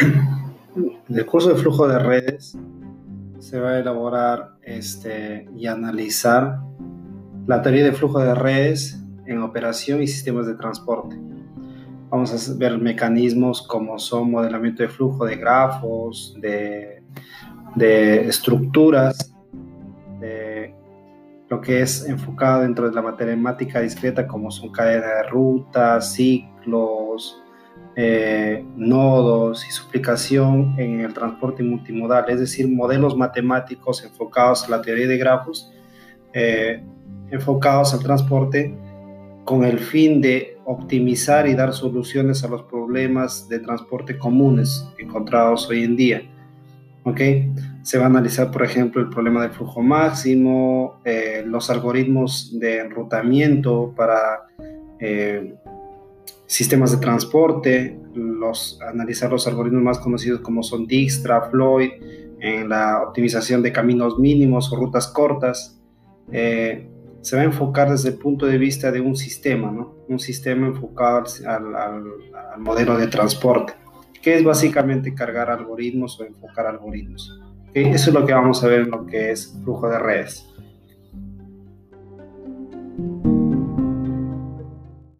En el curso de flujo de redes se va a elaborar este, y analizar la teoría de flujo de redes en operación y sistemas de transporte. Vamos a ver mecanismos como son modelamiento de flujo de grafos, de, estructuras, de lo que es enfocado dentro de la matemática discreta como son cadenas de rutas, ciclos, eh, nodos y su aplicación en el transporte multimodal, es decir, modelos matemáticos enfocados a la teoría de grafos, eh, enfocados al transporte con el fin de optimizar y dar soluciones a los problemas de transporte comunes encontrados hoy en día. ¿Okay? Se va a analizar, por ejemplo, el problema del flujo máximo, eh, los algoritmos de enrutamiento para sistemas de transporte, los, analizar los algoritmos más conocidos como son Dijkstra, Floyd, en la optimización de caminos mínimos o rutas cortas. Eh, se va a enfocar desde el punto de vista de un sistema, ¿no? un sistema enfocado al, al, modelo de transporte, que es básicamente cargar algoritmos o enfocar algoritmos. Eso es lo que vamos a ver en lo que es flujo de redes.